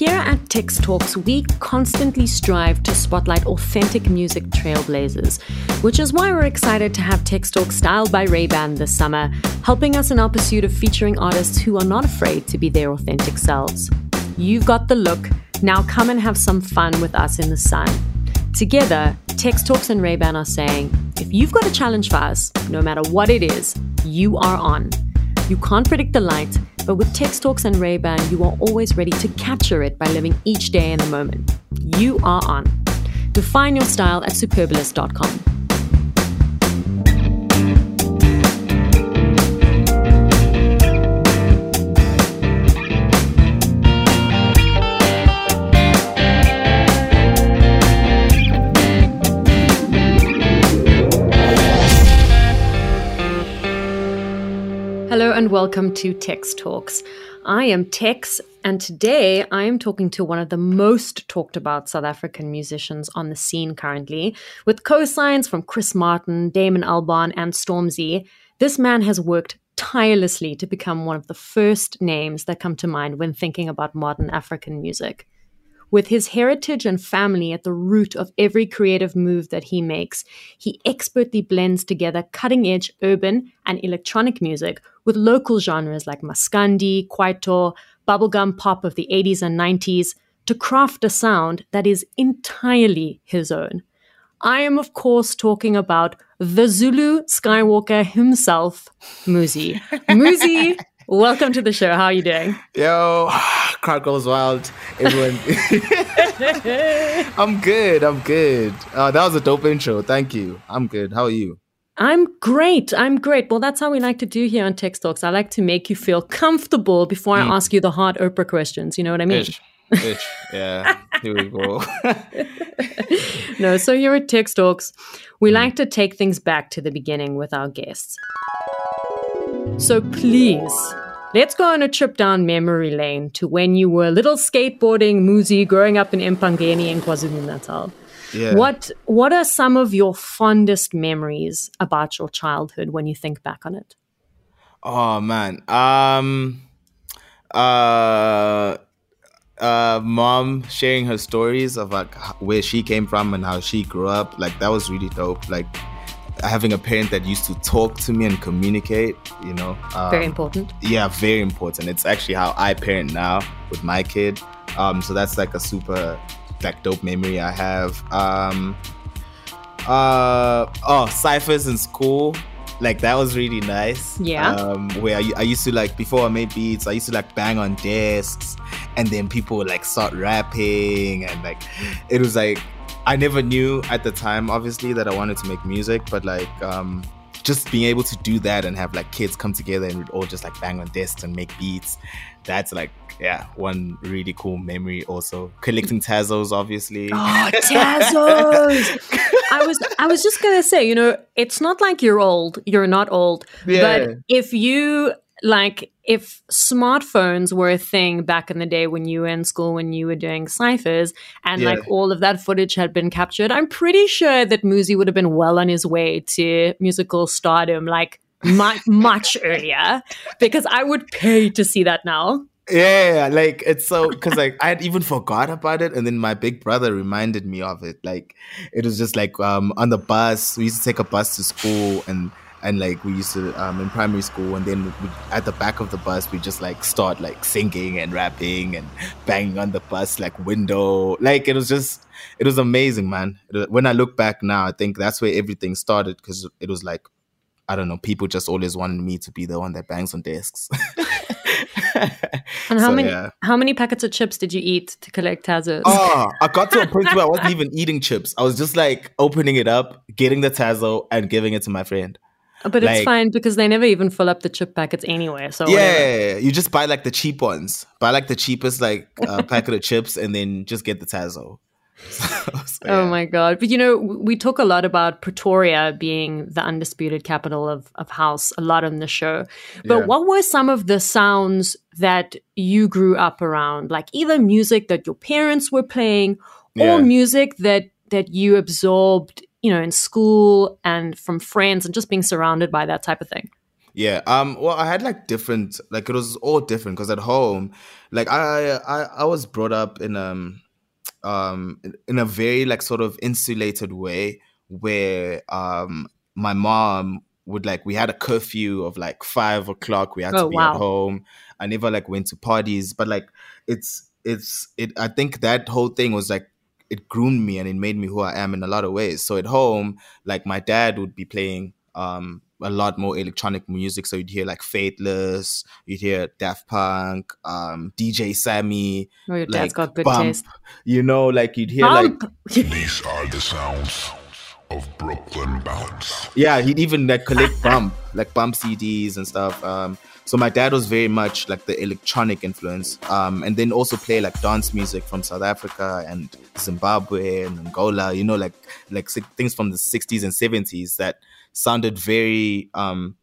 Here at Tex Talks, we constantly strive to spotlight authentic music trailblazers, which is why we're excited to have Tex Talks styled by Ray-Ban this summer, helping us in our pursuit of featuring artists who are not afraid to be their authentic selves. You've got the look, now come and have some fun with us in the sun. Together, Tex Talks and Ray-Ban are saying, if you've got a challenge for us, no matter what it is, you are on. You can't predict the light, but with Tex Talks and Ray-Ban, you are always ready to capture it by living each day in the moment. You are on. Define your style at superbalist.com. Hello and welcome to Tex Talks. I am Tex, and today I am talking to one of the most talked about South African musicians on the scene currently, with co-signs from Chris Martin, Damon Albarn, and Stormzy. This man has worked tirelessly to become one of the first names that come to mind when thinking about modern African music. With his heritage and family at the root of every creative move that he makes, he expertly blends together cutting edge urban and electronic music with local genres like Maskandi, Kwaito, bubblegum pop of the 80s and 90s to craft a sound that is entirely his own. I am, of course, talking about the Zulu Skywalker himself, Muzi. Muzi, welcome to the show. How are you doing? Yo, crowd goes wild. Everyone. I'm good. I'm good. Uh, that was a dope intro. Thank you. I'm good. How are you? I'm great. I'm great. Well, that's how we like to do here on Tex Talks. I like to make you feel comfortable before I ask you the hard Oprah questions. You know what I mean? Ish. Ish. Yeah. Here we go. no, so here at Tex Talks, we like to take things back to the beginning with our guests. So please, let's go on a trip down memory lane to when you were little skateboarding Muzi growing up in Empangeni in KwaZulu-Natal. Yeah. What what are some of your fondest memories about your childhood when you think back on it? Oh man. Um uh uh mom sharing her stories of like where she came from and how she grew up like that was really dope like having a parent that used to talk to me and communicate you know um, Very important. yeah very important. It's actually how i parent now with my kid. Um so that's like a super like dope memory i have. Um uh oh ciphers in school. Like that was really nice. Yeah. um where I, I used to like before i made beats i used to like bang on desks and then people would like start rapping and like it was like i never knew at the time obviously that i wanted to make music but like um just being able to do that and have like kids come together and we'd all just like bang on desks and make beats that's like yeah one really cool memory also collecting tazos obviously Oh, Tazos! I was I was just gonna say, you know, it's not like you're old. You're not old. Yeah. But if you like if smartphones were a thing back in the day when you were in school when you were doing ciphers and Yeah. like all of that footage had been captured, I'm pretty sure that Muzi would have been well on his way to musical stardom like much much earlier because I would pay to see that now. Yeah, like it's so because like I had even forgot about it, and then my big brother reminded me of it. Like it was just like um on the bus. We used to take a bus to school, and and like we used to um in primary school, and then we, at the back of the bus we just like start like singing and rapping and banging on the bus like window. Like it was just it was amazing, man. Was- when I look back now, I think that's where everything started because it was like I don't know, people just always wanted me to be the one that bangs on desks. And how So, many yeah. how many packets of chips did you eat to collect Tazos? Oh, I got to a point where I wasn't even eating chips. I was just like opening it up, getting the tazo, and giving it to my friend. But it's fine because they never even fill up the chip packets anyway. So whatever. yeah, you just buy like the cheap ones. Buy like the cheapest like uh, packet of chips, and then just get the tazo. So, so, Oh my god! But you know, we talk a lot about Pretoria being the undisputed capital of of house a lot on the show. But Yeah. what were some of the sounds that you grew up around? Like either music that your parents were playing, or Yeah. music that that you absorbed, you know, in school and from friends, and just being surrounded by that type of thing. Yeah. Um. Well, I had like different, like it was all different because at home, like I, I, I was brought up in um, um, in a very like sort of insulated way where um, my mom would like we had a curfew of like five o'clock. We had Oh, to be wow. at home. I never like went to parties, but like it's it's it. I think that whole thing was like it groomed me and it made me who I am in a lot of ways. So at home, like my dad would be playing um a lot more electronic music. So you'd hear like Faithless, you'd hear Daft Punk, um, DJ Sammy, Oh, your dad's like got good Bump, taste. you know, like you'd hear like These are the sounds of Brooklyn Bounce. yeah, he'd even like collect bump, like bump CDs and stuff. Um, so my dad was very much like the electronic influence, um, and then also play like dance music from South Africa and Zimbabwe and Angola. You know, like like things from the '60s and '70s that sounded very um,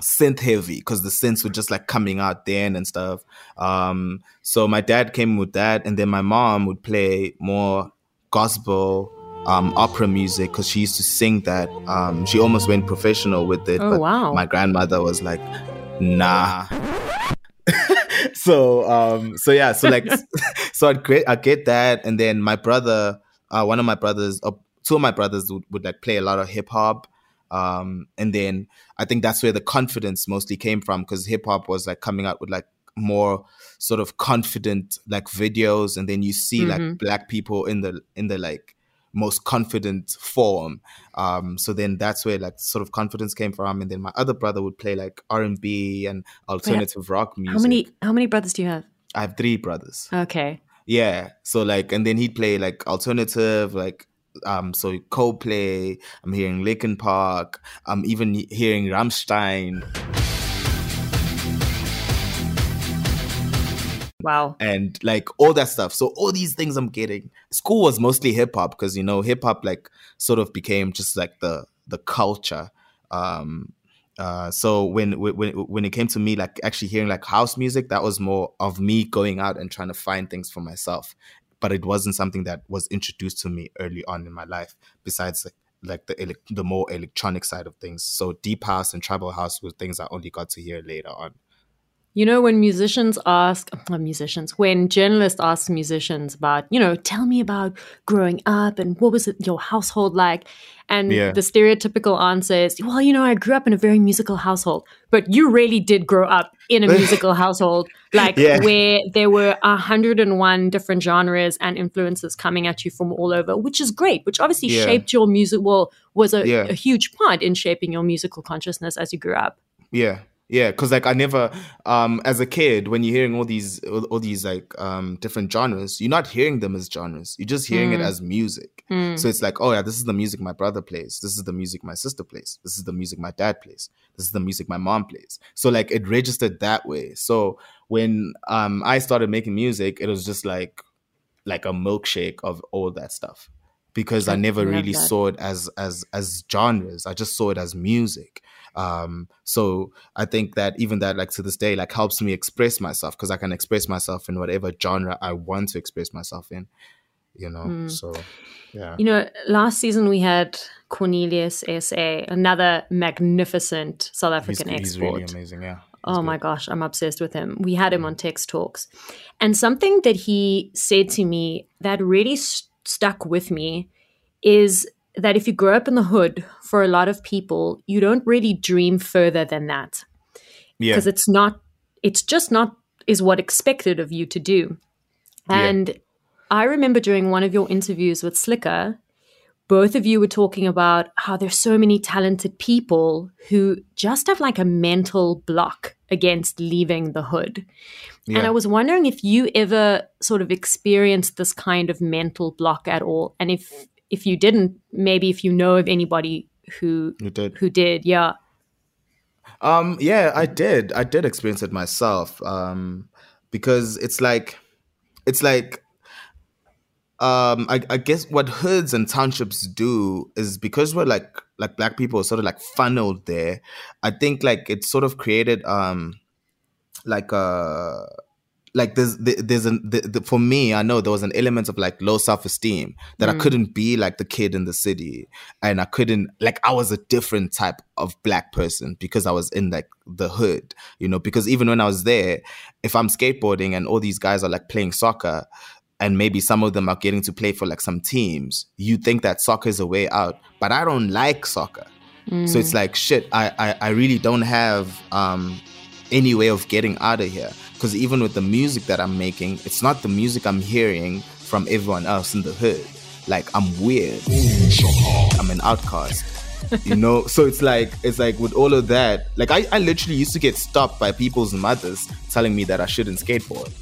synth heavy because the synths were just like coming out then and stuff. Um, so my dad came with that, and then my mom would play more gospel, um, opera music because she used to sing that. Um, she almost went professional with it, Oh, but wow. my grandmother was like, "Nah." so um so yeah so like so I'd get I get that and then my brother uh one of my brothers uh, two of my brothers would, would like play a lot of hip hop um and then I think that's where the confidence mostly came from because hip hop was like coming out with like more sort of confident like videos and then you see like black people in the in the like most confident form. Um so then that's where like sort of confidence came from. And then my other brother would play like r&b and alternative rock music. How many how many brothers do you have? i have three brothers. Okay. yeah. So like and then he'd play like alternative like um so Coldplay i'm hearing Linkin Park i'm even hearing Rammstein Wow. and like all that stuff. So all these things I'm getting. School was mostly hip hop because you know hip hop like sort of became just like the the culture. Um, uh, so when when when it came to me like actually hearing like house music, that was more of me going out and trying to find things for myself. But it wasn't something that was introduced to me early on in my life. Besides like like the elec the more electronic side of things. So deep house and tribal house were things I only got to hear later on. You know, when musicians ask, not musicians, when journalists ask musicians about, you know, tell me about growing up and what was it, your household like? And Yeah. the stereotypical answer is, well, you know, I grew up in a very musical household. But you really did grow up in a musical household, like Yeah. where there were 101 different genres and influences coming at you from all over, which is great, which obviously Yeah. shaped your music, well, was a, a huge part in shaping your musical consciousness as you grew up. Yeah, yeah, because like I never, um, as a kid, when you're hearing all these, all, all these like um different genres, you're not hearing them as genres. You're just hearing it as music. So it's like, oh yeah, this is the music my brother plays. This is the music my sister plays. This is the music my dad plays. This is the music my mom plays. So like it registered that way. So when um I started making music, it was just like like a milkshake of all that stuff because I I never really that. saw it as as as genres. I just saw it as music. Um, so I think that even that, like to this day, like helps me express myself because I can express myself in whatever genre I want to express myself in. You know, Hmm. so yeah, You know, last season we had Cornelius SA, another magnificent South African he's export. really amazing. Yeah. He's Oh good. my gosh, I'm obsessed with him. We had him on Tex Talks. And something that he said to me that really st- stuck with me is that if you grow up in the hood, for a lot of people, you don't really dream further than that Yeah. because it's not, it's just not, is what expected of you to do. Yeah. And I remember during one of your interviews with Slikour, both of you were talking about how there's so many talented people who just have like a mental block against leaving the hood. And I was wondering if you ever sort of experienced this kind of mental block at all. And if if you didn't, maybe if you know of anybody who did. who did, yeah. Um, yeah, I did. I did experience it myself. Um, because it's like, it's like, um, I, I guess what hoods and townships do is because we're like like black people are sort of like funneled there. I think like it sort of created um like a like there's there's an the, the, for me i know there was an element of like low self-esteem that i couldn't be like the kid in the city. And i couldn't like i was a different type of black person because i was in like the hood you know? Because even when i was there if i'm skateboarding and all these guys are like playing soccer and maybe some of them are getting to play for like some teams you think that soccer is a way out but i don't like soccer. So it's like shit I, I i really don't have um any way of getting out of here. Because even with the music that i'm making it's not the music i'm hearing from everyone else in the hood. Like i'm weird. I'm an outcast. You know? So it's like it's like with all of that like I, I literally used to get stopped by people's mothers telling me that i shouldn't skateboard.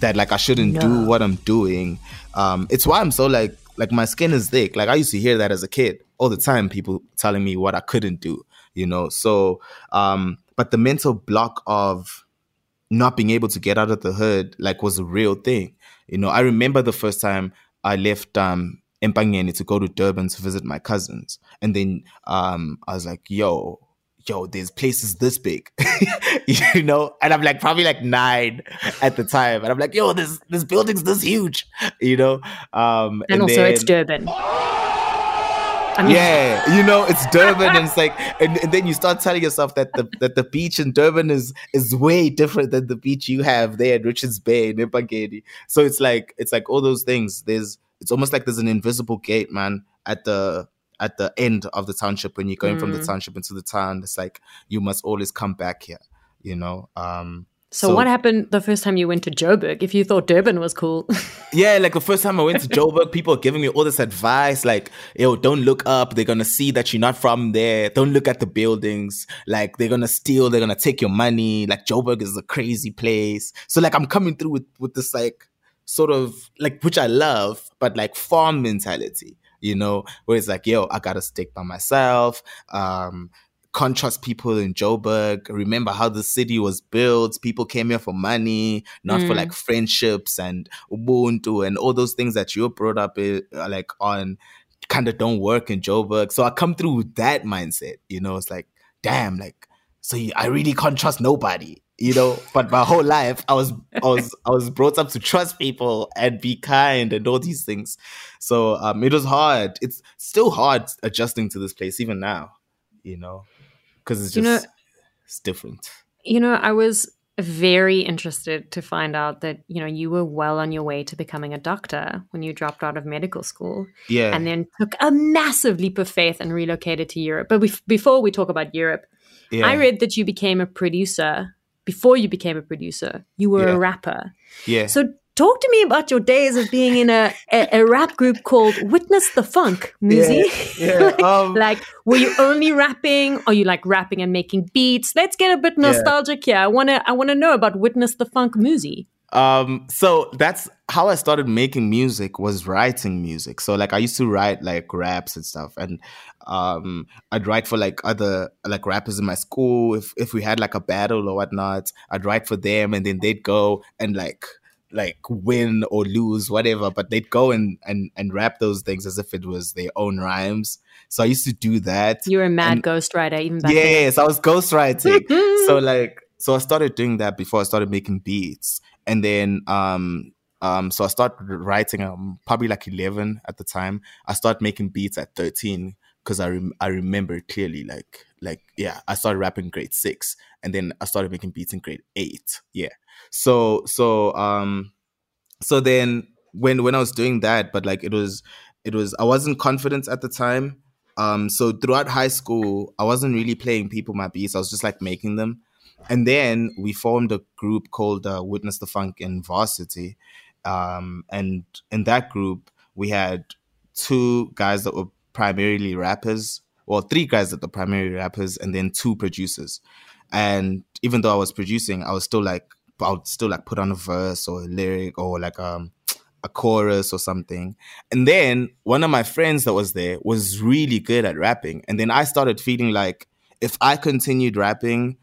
That like i shouldn't do what i'm doing. Um it's why i'm so like like my skin is thick. Like i used to hear that as a kid. All the time people telling me what i couldn't do you know? So um but the mental block of not being able to get out of the hood like was a real thing. You know, I remember the first time I left um Empangeni to go to Durban to visit my cousins. And then um I was like, yo, yo, there's places this big. you know? And I'm like probably like nine at the time. And I'm like, yo, this this building's this huge, you know? Um And, also, it's Durban. I mean, yeah, you know, it's Durban, and it's like, and, and then you start telling yourself that the that the beach in Durban is is way different than the beach you have there at Richards Bay in Empangeni. So it's like it's like all those things. There's it's almost like there's an invisible gate, man, at the at the end of the township when you're going from the Mm. township into the town. It's like you must always come back here, you know. Um, So, what happened the first time you went to Joburg? If you thought Durban was cool, Yeah, like the first time I went to Joburg, people are giving me all this advice, like, yo, don't look up. They're gonna see that you're not from there. Don't look at the buildings. Like they're gonna steal. They're gonna take your money. Like Joburg is a crazy place. So like I'm coming through with with this like sort of like which I love, but like farm mentality, you know, where it's like, yo, I gotta stick by myself. Um, can't people in Joburg. Remember how the city was built. People came here for money, not for Mm. like friendships and Ubuntu and all those things that you're brought up uh, like on kind of don't work in Joburg. So I come through with that mindset, you know, it's like, damn, like, so you, I really can't trust nobody, you know, but my whole life I was, I was, I was brought up to trust people and be kind and all these things. So, um, it was hard. It's still hard adjusting to this place even now, you know, because it's You know- it's different. you know, I was very interested to find out that, you know, you were well on your way to becoming a doctor when you dropped out of medical school Yeah. and then took a massive leap of faith and relocated to Europe. But bef- before we talk about Europe, yeah. I read that you became a producer. Before you became a producer, you were Yeah. a rapper. yeah. So talk to me about your days of being in a, a, a rap group called Witness the Funk, Muzi. yeah. Um, like, were you only rapping? Are you like rapping and making beats? Let's get a bit nostalgic here. I wanna I wanna know about Witness the Funk Muzi. um so that's how i started making music was writing music so like i used to write like raps and stuff and um i'd write for like other like rappers in my school if if we had like a battle or whatnot i'd write for them and then they'd go and like like win or lose whatever but they'd go and and and rap those things as if it was their own rhymes so i used to do that You were a mad And- ghostwriter even back then. Yes, I was ghostwriting. so like so I started doing that before I started making beats. And then um um so I started writing um probably like 11 at the time. I started making beats at 13 because I rem- I remember clearly like like yeah, I started rapping grade 6 and then I started making beats in grade 8. Yeah. So so um so then when when I was doing that but like it was it was I wasn't confident at the time um, so throughout high school, I wasn't really playing people my beats. I was just like making them. And then we formed a group called uh, Witness the Funk in Varsity. Um, and in that group, we had two guys that were primarily rappers, well, three guys that were primarily rappers, and then two producers. And even though I was producing, I was still like, I would still like put on a verse or a lyric or like um, a chorus or something. And then one of my friends that was there was really good at rapping. And then I started feeling like if I continued rapping,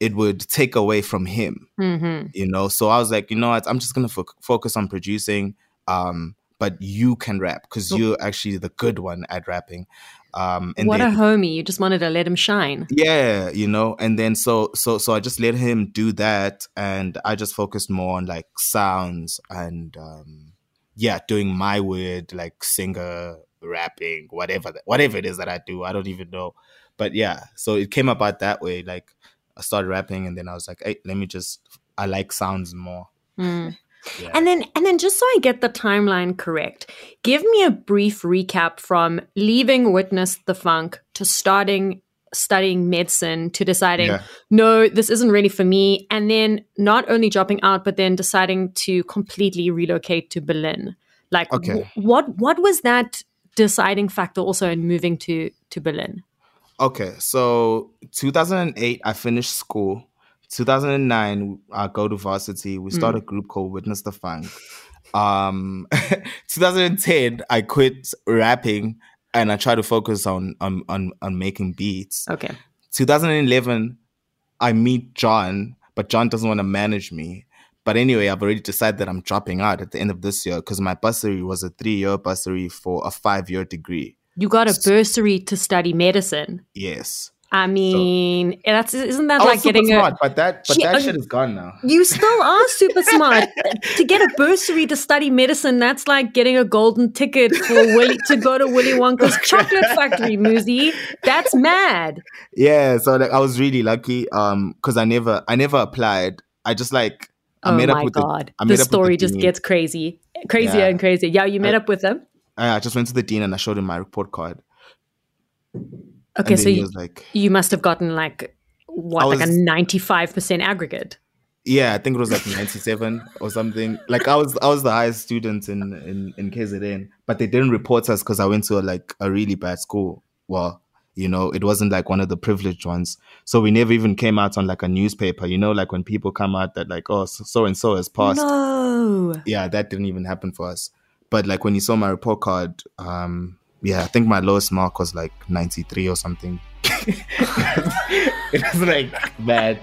it would take away from him, Mm-hmm. you know? So I was like, you know what? I'm just going to fo- focus on producing. Um, but you can rap because you're actually the good one at rapping. Um, and what then, a homie! You just wanted to let him shine. yeah, you know, and then so so so I just let him do that, and I just focused more on like sounds and um, yeah, doing my weird like singer rapping, whatever that, whatever it is that I do. I don't even know, but yeah, so it came about that way. Like I started rapping, and then I was like, hey, let me just I like sounds more. Mm. Yeah. And then and then just so I get the timeline correct, give me a brief recap from leaving Witness the Funk to starting studying medicine to deciding Yeah. no this isn't really for me and then not only dropping out but then deciding to completely relocate to Berlin. Like Okay. wh- what what was that deciding factor also in moving to to Berlin? Okay, so 2008, I finished school. 2009, I go to varsity. We start a group called Witness the Funk. Um, 2010, I quit rapping and I try to focus on on on, on making beats. Okay. 2011, I meet John, but John doesn't want to manage me. But anyway, I've already decided that I'm dropping out at the end of this year because my bursary was a three year bursary for a five year degree. You got a bursary to study medicine. Yes. I mean, that's isn't that like getting smart, a but that but She- that uh, shit is gone now. You still are super smart. to get a bursary to study medicine, that's like getting a golden ticket for Willy to go to Willy Wonka's chocolate factory, Muzi. That's mad. Yeah, so like I was really lucky um because I never I never applied. I just like I oh met my up with god. the I The, met up with story just dean. gets crazy. Crazier Yeah. and crazier. Yeah, you met I- up with them? I I just went to the dean and I showed him my report card. Okay, so you, like, you must have gotten like what, I like a ninety-five percent aggregate. yeah, I think it was like 97 or something. Like I was I was the highest student in in in KZN, but they didn't report us because I went to a, like a really bad school. Well, you know, it wasn't like one of the privileged ones. So we never even came out on like a newspaper, you know, like when people come out that like, oh, so and so has passed. No. yeah, that didn't even happen for us. But like when you saw my report card, um, yeah, I think my lowest mark was like 93 or something. it was like bad.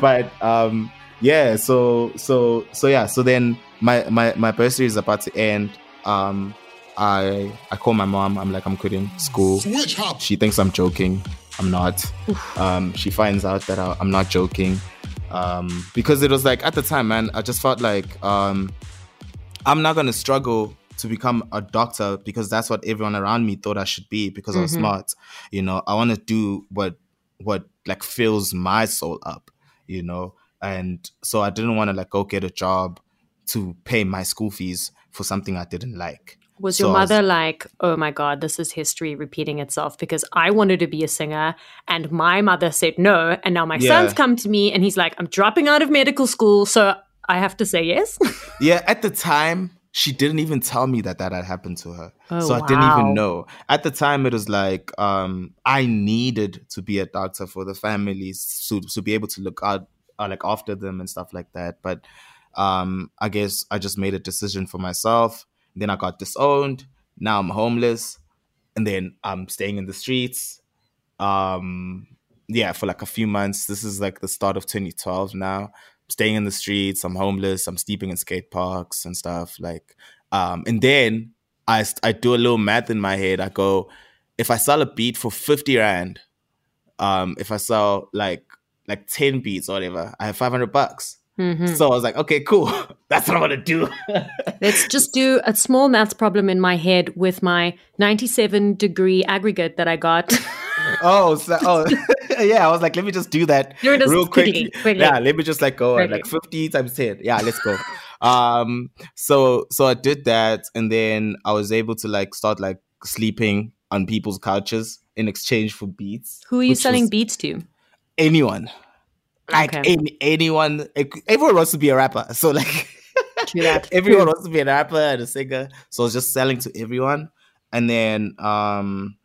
But um yeah, so so so yeah, so then my my my bursary is about to end. Um I I call my mom, I'm like I'm quitting school. Switch hop. She thinks I'm joking. I'm not. Um, she finds out that I, I'm not joking. Um, because it was like at the time, man, I just felt like um, I'm not gonna struggle to become a doctor because that's what everyone around me thought I should be because I was Mhm. smart. You know, I want to do what what like fills my soul up. You know, and so I didn't want to like go get a job to pay my school fees for something I didn't like. Was So your I was- mother like, oh my God, this is history repeating itself? Because I wanted to be a singer and my mother said no. And now my Yeah. son's come to me and he's like, I'm dropping out of medical school. So I have to say yes. Yeah, at the time, she didn't even tell me that that had happened to her. Oh, so I didn't even know. At the time, it was like um, I needed to be a doctor for the families to, to be able to look out, uh, like after them and stuff like that. But um, I guess I just made a decision for myself. Then I got disowned. Now I'm homeless, and then I'm staying in the streets. Um, yeah, for like a few months. This is like the start of 2012 now staying in the streets. I'm homeless. I'm sleeping in skate parks and stuff. Like, um, and then I I do a little math in my head. I go, if I sell a beat for fifty rand, um, if I sell like like ten beats or whatever, I have five hundred bucks. Mhm. So I was like, okay, cool. That's what I want to do. Let's just do a small maths problem in my head with my 97 degree aggregate that I got. oh, so, oh, yeah. I was like, let me just do that just real quick. quickly, quickly. Yeah, let me just like go at Quickly. like 50 times 10. Yeah, let's go. um, so so I did that, and then I was able to like start like sleeping on people's couches in exchange for beats. Who are you selling beats to? Anyone. Like Okay. any, anyone, everyone wants to be a rapper. So like everyone wants to be a rapper and a singer. So I was just selling to everyone. And then um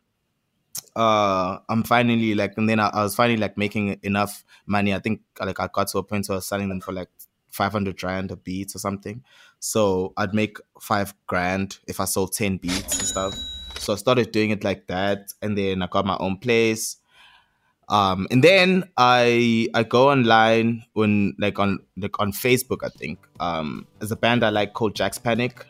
uh I'm finally like and then I, I was finally like making enough money. I think like I got to a point where I was selling them for like 500 grand a beat or something. So I'd make five grand if I sold 10 beats and stuff. So I started doing it like that. And then I got my own place. Um, and then I I go online when like on like on Facebook I think um there's a band I like called Jax Panik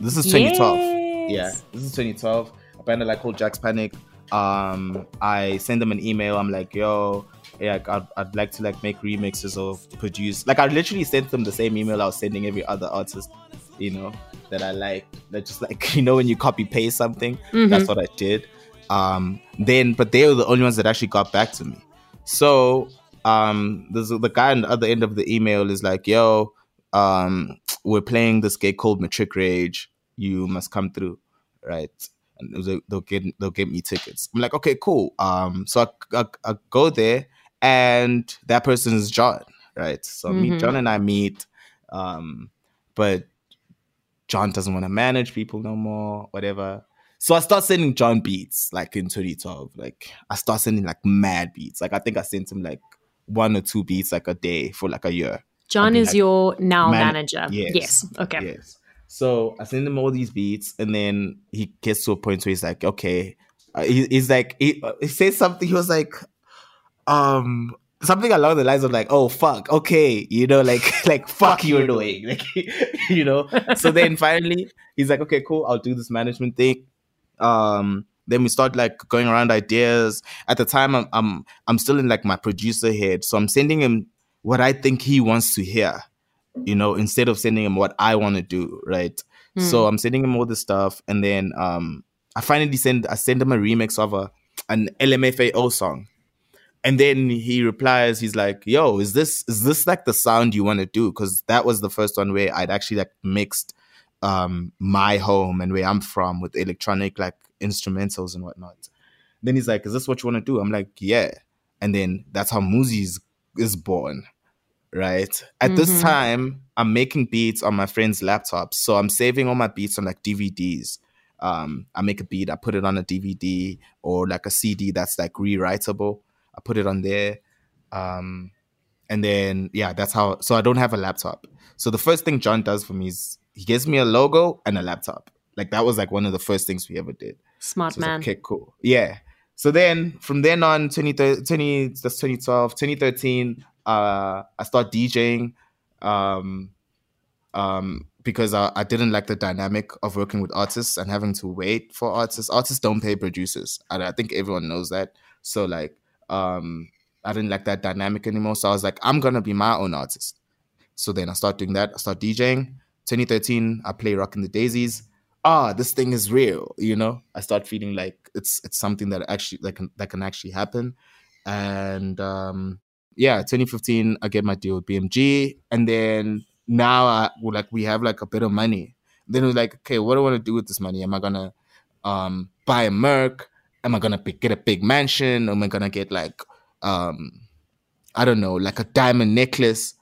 This is 2012. Yes. Yeah, this is 2012. A band that like called Jax Panik. Um, I send them an email. I'm like, yo, yeah, I'd, I'd like to like make remixes or produce. Like, I literally sent them the same email I was sending every other artist, you know, that I like. That just like you know when you copy paste something. Mhm. That's what I did. Um, then, but they were the only ones that actually got back to me. So, um, there's the guy on the other end of the email is like, yo, um, we're playing this gig called Matric Rage. You must come through, right? And they'll, they'll get they'll get me tickets. I'm like, okay, cool. Um, so I, I, I go there, and that person is John, right? So Mhm. meet John and I meet, um, but John doesn't want to manage people no more, whatever. So I start sending John beats like in 2012. Like I start sending like mad beats. Like I think I sent him like one or two beats like a day for like a year. John is like, your now man- manager. yes. Okay. Yes. So I send him all these beats, and then he gets to a point where he's like, okay, uh, he, he's like, he, uh, he says something. He was like, um, something along the lines of like, oh fuck, okay, you know, like like fuck you annoying, like you know. So then finally, he's like, okay, cool, I'll do this management thing. Um, then we start like going around ideas. At the time, I'm I'm I'm still in like my producer head, so I'm sending him what I think he wants to hear you know, instead of sending him what I want to do, right? So I'm sending him all this stuff, and then um, I finally send I send him a remix of a an LMFAO song, and then he replies, he's like, "Yo, is this is this like the sound you want to do?" Because that was the first one where I'd actually like mixed um my home and where I'm from with electronic like instrumentals and whatnot. Then he's like, "Is this what you want to do?" I'm like, "Yeah," and then that's how Muzi's is born right? At this Mhm. time, I'm making beats on my friend's laptop. So I'm saving all my beats on like DVDs. Um, I make a beat, I put it on a DVD or like a CD that's like rewritable. I put it on there. Um, and then yeah, that's how so I don't have a laptop. So the first thing John does for me is he gives me a logo and a laptop. Like that was like one of the first things we ever did. Smart So it's like, man. okay, cool. Yeah. So then from then on, 20, 20 that's 2012, 2013, uh, I start DJing um, um, because I, I didn't like the dynamic of working with artists and having to wait for artists. Artists don't pay producers. And I think everyone knows that. So like um, I didn't like that dynamic anymore. So I was like, I'm gonna be my own artist. So then I start doing that. I start DJing. 2013, I play Rockin' the Daisies ah, this thing is real. You know, I start feeling like it's it's something that actually that can that can actually happen. And um, yeah, 2015, I get my deal with BMG, and then now I like we have like a bit of money. Then we're like, okay, what do I want to do with this money? Am I gonna um, buy a Merc? Am I gonna get a big mansion? Am I gonna get like um, I don't know, like a diamond necklace?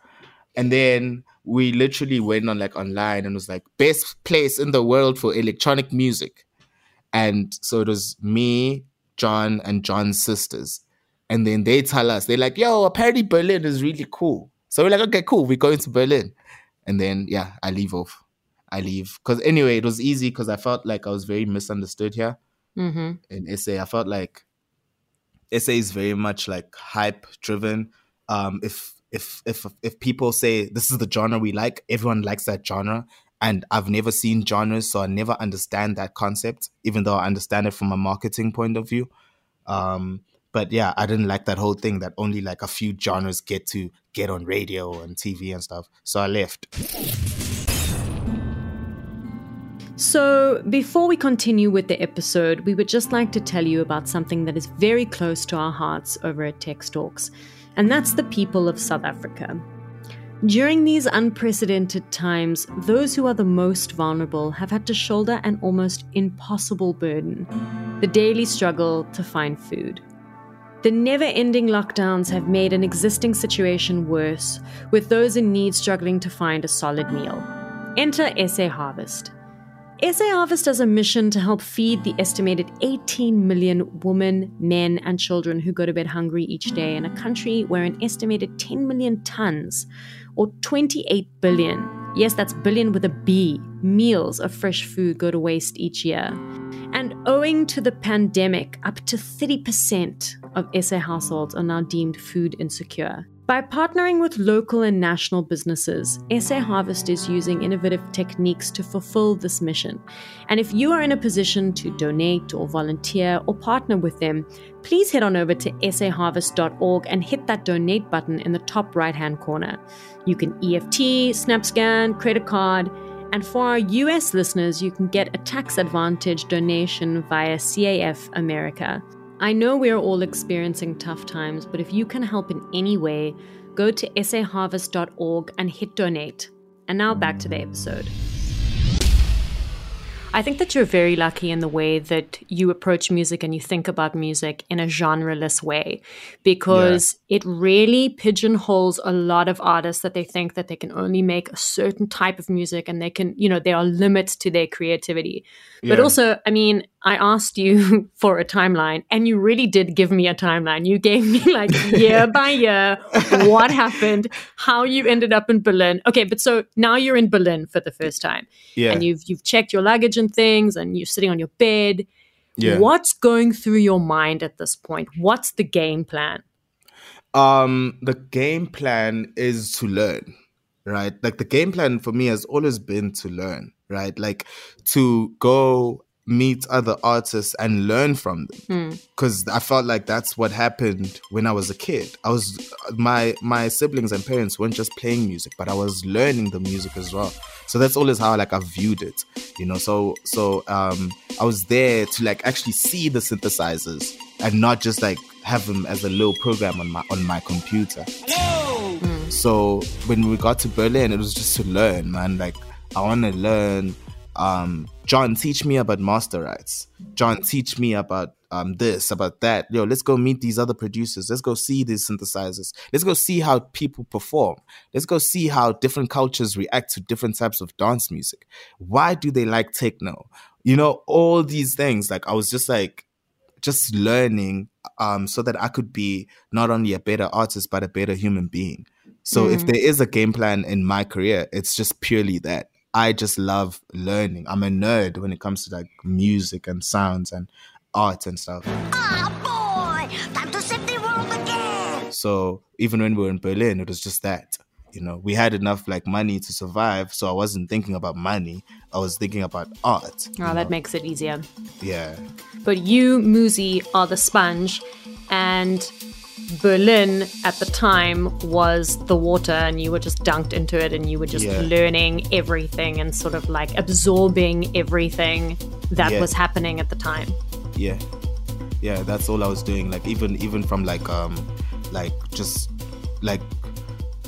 And then we literally went on like online and was like best place in the world for electronic music. And so it was me, John, and John's sisters. And then they tell us, they're like, yo, apparently Berlin is really cool. So we're like, okay, cool, we're going to Berlin. And then yeah, I leave off. I leave. Cause anyway, it was easy because I felt like I was very misunderstood here Mm-hmm. in SA. I felt like SA is very much like hype driven. Um, if if if if people say this is the genre we like, everyone likes that genre. And I've never seen genres, so I never understand that concept, even though I understand it from a marketing point of view. Um, but yeah, I didn't like that whole thing that only like a few genres get to get on radio and TV and stuff. So I left. So, before we continue with the episode, we would just like to tell you about something that is very close to our hearts over at Tex Talks, and that's the people of South Africa. During these unprecedented times, those who are the most vulnerable have had to shoulder an almost impossible burden the daily struggle to find food. The never ending lockdowns have made an existing situation worse, with those in need struggling to find a solid meal. Enter SA Harvest. SA Harvest has a mission to help feed the estimated 18 million women, men, and children who go to bed hungry each day in a country where an estimated 10 million tons, or 28 billion, yes, that's billion with a B, meals of fresh food go to waste each year. And owing to the pandemic, up to 30% of SA households are now deemed food insecure. By partnering with local and national businesses, SA Harvest is using innovative techniques to fulfill this mission. And if you are in a position to donate or volunteer or partner with them, please head on over to saharvest.org and hit that donate button in the top right hand corner. You can EFT, SnapScan, credit card, and for our US listeners, you can get a tax advantage donation via CAF America. I know we're all experiencing tough times, but if you can help in any way, go to saharvest.org and hit donate. And now back to the episode. I think that you're very lucky in the way that you approach music and you think about music in a genreless way because yeah. it really pigeonholes a lot of artists that they think that they can only make a certain type of music and they can, you know, there are limits to their creativity. Yeah. But also, I mean, I asked you for a timeline and you really did give me a timeline. You gave me like year by year what happened, how you ended up in Berlin. Okay, but so now you're in Berlin for the first time. Yeah. And you've you've checked your luggage and things and you're sitting on your bed. Yeah. What's going through your mind at this point? What's the game plan? Um the game plan is to learn, right? Like the game plan for me has always been to learn, right? Like to go meet other artists and learn from them because hmm. mm. i felt like that's what happened when i was a kid i was my my siblings and parents weren't just playing music but i was learning the music as well so that's always how like i viewed it you know so so um i was there to like actually see the synthesizers and not just like have them as a little program on my on my computer Hello! Mm. so when we got to berlin it was just to learn man like i want to learn um, John, teach me about master rights. John, teach me about um, this, about that. Yo, let's go meet these other producers. Let's go see these synthesizers. Let's go see how people perform. Let's go see how different cultures react to different types of dance music. Why do they like techno? You know, all these things. Like, I was just like, just learning um, so that I could be not only a better artist, but a better human being. So mm. if there is a game plan in my career, it's just purely that I just love learning. I'm a nerd when it comes to like music and sounds and art and stuff. Ah, boy, time to save the world again. So even when we were in Berlin, it was just that. You know, we had enough like money to survive, so I wasn't thinking about money. I was thinking about art. Oh, that makes it easier. Yeah. But you, Muzi, are the sponge, and Berlin at the time was the water, and you were just dunked into it, and you were just yeah. learning everything and sort of like absorbing everything that yeah. was happening at the time. Yeah, yeah, that's all I was doing. Like even even from like um like just like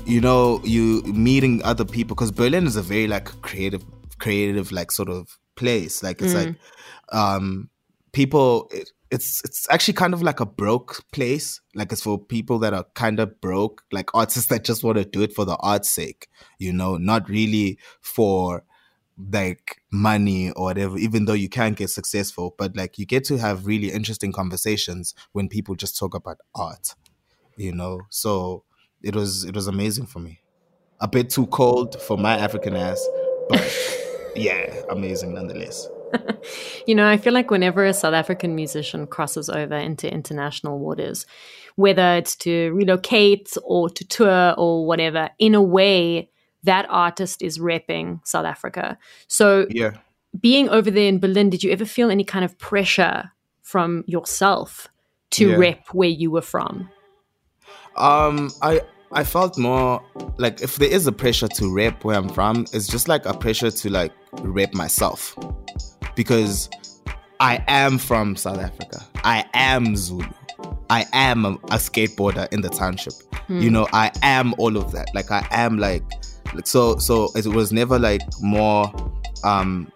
you know you meeting other people because Berlin is a very like creative creative like sort of place. Like it's mm. like um people. It, it's it's actually kind of like a broke place. Like it's for people that are kind of broke, like artists that just want to do it for the art's sake, you know, not really for like money or whatever, even though you can get successful, but like you get to have really interesting conversations when people just talk about art, you know. So it was it was amazing for me. A bit too cold for my African ass, but yeah, amazing nonetheless. you know, I feel like whenever a South African musician crosses over into international waters, whether it's to relocate or to tour or whatever, in a way, that artist is repping South Africa. So, yeah. being over there in Berlin, did you ever feel any kind of pressure from yourself to yeah. rep where you were from? Um, I I felt more like if there is a pressure to rep where I'm from, it's just like a pressure to like rep myself because I am from South Africa. I am Zulu. I am a, a skateboarder in the township. Hmm. You know, I am all of that. Like I am like so so it was never like more um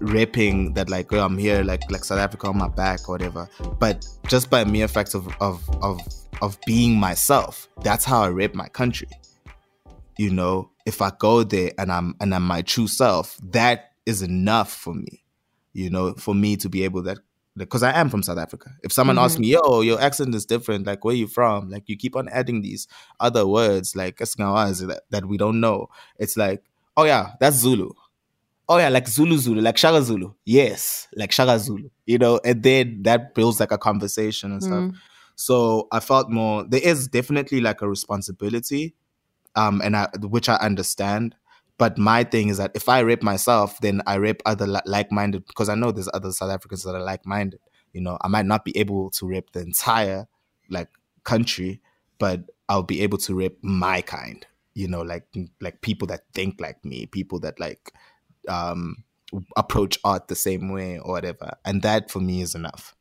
rapping that like oh, I'm here like like South Africa on my back or whatever. But just by mere fact of of of of being myself, that's how I rap my country. You know, if I go there and I'm and I'm my true self, that is enough for me you know, for me to be able that because I am from South Africa. If someone mm-hmm. asks me, "Yo, your accent is different. Like, where you from?" Like, you keep on adding these other words, like that that we don't know. It's like, oh yeah, that's Zulu. Oh yeah, like Zulu Zulu, like Shaka Zulu. Yes, like Shaka Zulu. You know, and then that builds like a conversation and stuff. Mm. So I felt more. There is definitely like a responsibility, um, and I which I understand. But my thing is that if I rape myself, then I rape other li- like-minded because I know there's other South Africans that are like-minded. You know, I might not be able to rape the entire like country, but I'll be able to rape my kind. You know, like like people that think like me, people that like um approach art the same way or whatever. And that for me is enough.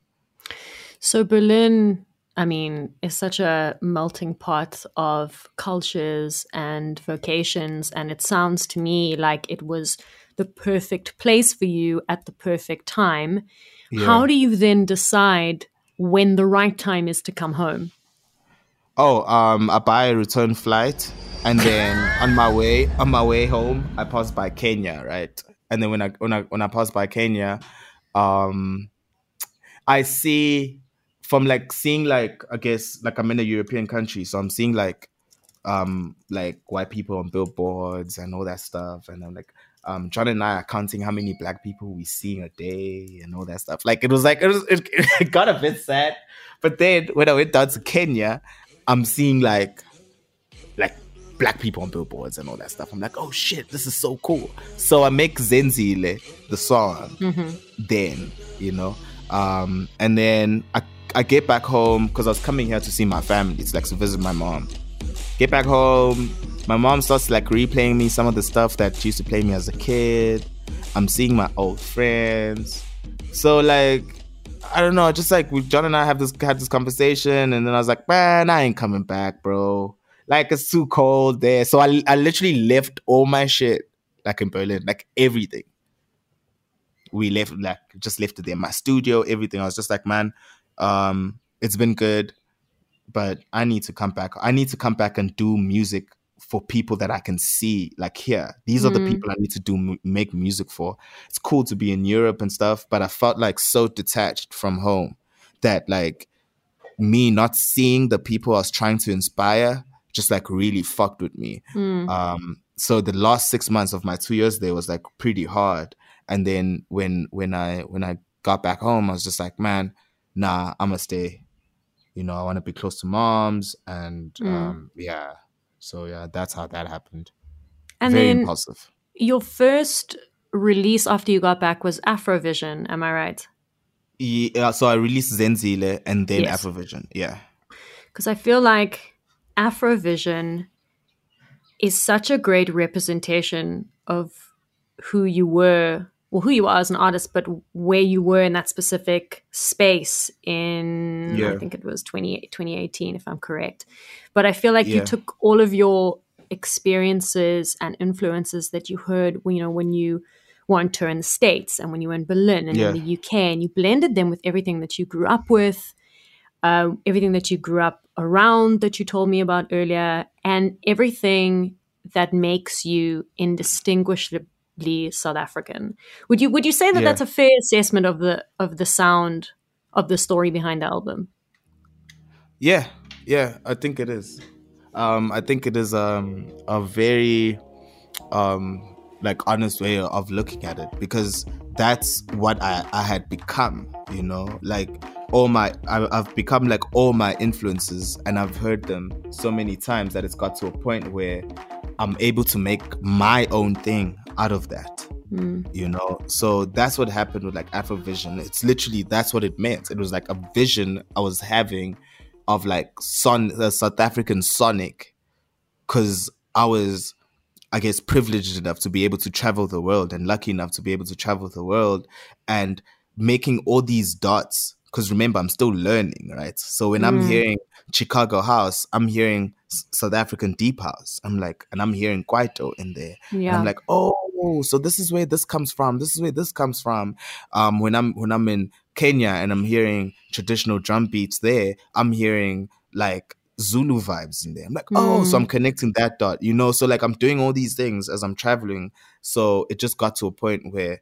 So Berlin, I mean, is such a melting pot of cultures and vocations, and it sounds to me like it was the perfect place for you at the perfect time. How do you then decide when the right time is to come home? Oh, um, I buy a return flight, and then on my way on my way home, I pass by Kenya, right? And then when I when I when I pass by Kenya, um, I see from like seeing like I guess like I'm in a European country, so I'm seeing like um like white people on billboards and all that stuff, and I'm like. Um, John and I are counting how many black people we see in a day and all that stuff. Like it was like it was it, it got a bit sad, but then when I went down to Kenya, I'm seeing like like black people on billboards and all that stuff. I'm like, oh shit, this is so cool. So I make Zenzile the song then, you know. Um, and then I, I get back home because I was coming here to see my family. It's like to visit my mom. Get back home, my mom starts like replaying me some of the stuff that she used to play me as a kid. I'm seeing my old friends. So like I don't know, just like we John and I have this had this conversation, and then I was like, man, I ain't coming back, bro. Like it's too cold there. So I I literally left all my shit like in Berlin, like everything. We left like just left it there. My studio, everything. I was just like, man, um, it's been good, but I need to come back. I need to come back and do music for people that I can see, like here. These are the Mm. people I need to do make music for. It's cool to be in Europe and stuff, but I felt like so detached from home that like me not seeing the people I was trying to inspire just like really fucked with me. Mm. Um, so the last six months of my two years there was like pretty hard. And then when when I when I got back home, I was just like, man, nah, I'm gonna stay. You know, I want to be close to moms, and Mm. um, yeah. So yeah, that's how that happened. And Very then impulsive. your first release after you got back was Afrovision, am I right? Yeah, so I released Zenzile and then Yes. Afrovision. Yeah. Because I feel like Afrovision is such a great representation of who you were, well, who you are as an artist, but where you were in that specific space in, yeah. I think it was 20, 2018, if I'm correct. But I feel like you took all of your experiences and influences that you heard, you know, when you were on tour in the States and when you were in Berlin and Yeah. in the UK, and you blended them with everything that you grew up with uh, everything that you grew up around that you told me about earlier, and everything that makes you South African. Would you would you say that Yeah. that's a fair assessment of the of the sound of the story behind the album? Yeah, yeah, I think it is. Um, I think it is um, a very um, like honest way of looking at it because that's what I, I had become. You know, like all my I, I've become like all my influences, and I've heard them so many times that it's got to a point where I'm able to make my own thing out of that you know? So that's what happened with like afrovision. It's literally that's what it meant. It was like a vision i was having of like son the south african sonic because i was i guess privileged enough to be able to travel the world and lucky enough to be able to travel the world and making all these dots. Because remember i'm still learning right? So when i'm Mm. hearing chicago house i'm hearing S- south african deep house i'm like and i'm hearing kwaito in there and Yeah. I'm like, oh, so this is where this comes from. This is where this comes from. Um, when I'm when I'm in Kenya and I'm hearing traditional drum beats there, I'm hearing like Zulu vibes in there. I'm like, oh, so I'm connecting that dot, you know. So like I'm doing all these things as I'm traveling. So it just got to a point where,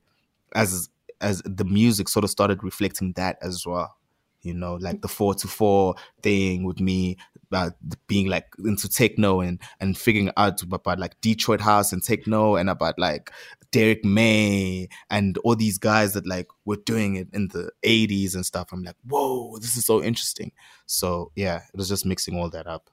as as the music sort of started reflecting that as well, You know, like the four to four thing with me about being like into techno and and figuring out about like Detroit house and techno and about like Derrick May and all these guys that like were doing it in the 80s and stuff. I'm like, whoa, this is so interesting. So yeah, it was just mixing all that up.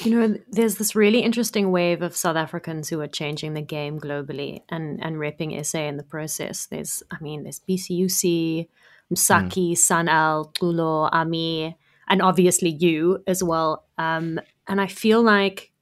You know, there's this really interesting wave of South Africans who are changing the game globally and and repping SA in the process. There's, I mean, there's BCUC, Msaki, mm. Sun-El, Tulo, Ami, and obviously you as well. Um, and I feel like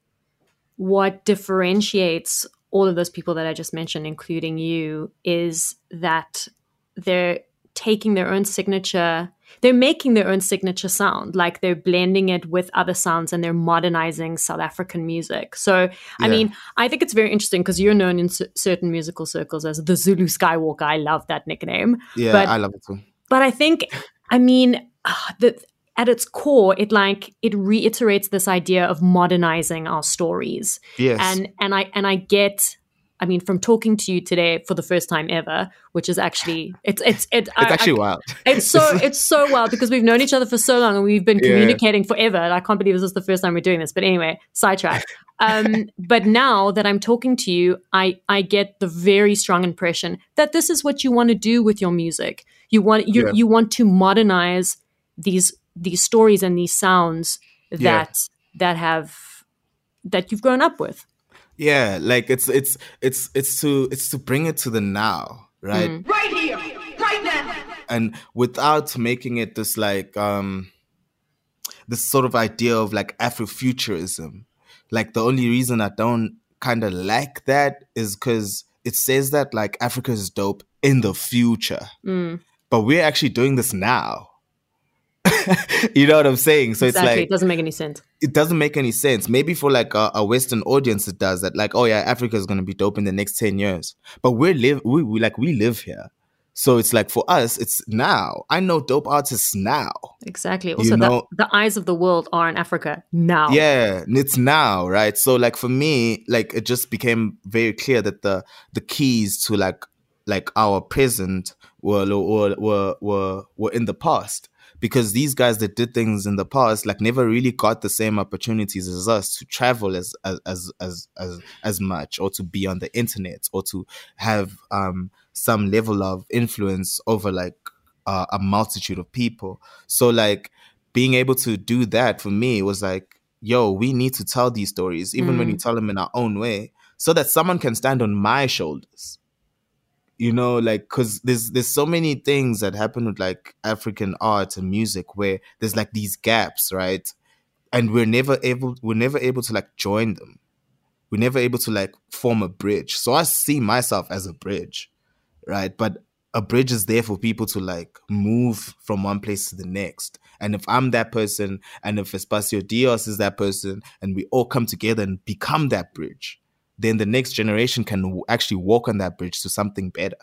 what differentiates all of those people that I just mentioned, including you, is that they're taking their own signature they're making their own signature sound like they're blending it with other sounds and they're modernizing south african music so yeah. i mean i think it's very interesting because you're known in c- certain musical circles as the zulu skywalker i love that nickname yeah but, i love it too but i think i mean uh, the at its core it like it reiterates this idea of modernizing our stories yes and and i and i get I mean, from talking to you today for the first time ever, which is actually it's it's it, it's I, actually I, wild. It's so it's so wild because we've known each other for so long and we've been communicating yeah. forever. And I can't believe this is the first time we're doing this. But anyway, sidetrack. Um, but now that I'm talking to you, I I get the very strong impression that this is what you want to do with your music. You want you yeah. you want to modernize these these stories and these sounds that yeah. that have that you've grown up with. Yeah, like it's it's it's it's to it's to bring it to the now, right? Mm. Right here, right now. And without making it this like um this sort of idea of like Afrofuturism. Like the only reason I don't kind of like that is because it says that like Africa is dope in the future. Mm. But we're actually doing this now. you know what I'm saying? So exactly. it's like it doesn't make any sense. It doesn't make any sense. Maybe for like a, a Western audience, it does that. Like, oh yeah, Africa is gonna be dope in the next ten years. But we live, we, we like we live here. So it's like for us, it's now. I know dope artists now. Exactly. Also, you know? the, the eyes of the world are in Africa now. Yeah, it's now, right? So like for me, like it just became very clear that the the keys to like like our present were were were were, were in the past. Because these guys that did things in the past like never really got the same opportunities as us to travel as as as as as, as much or to be on the internet or to have um some level of influence over like uh, a multitude of people. So like being able to do that for me was like yo we need to tell these stories even mm. when you tell them in our own way so that someone can stand on my shoulders you know like because there's there's so many things that happen with like african art and music where there's like these gaps right? And we're never able we're never able to like join them. We're never able to like form a bridge. So i see myself as a bridge right? But a bridge is there for people to like move from one place to the next. And if i'm that person and if espacio dios is that person and we all come together and become that bridge then the next generation can actually walk on that bridge to something better.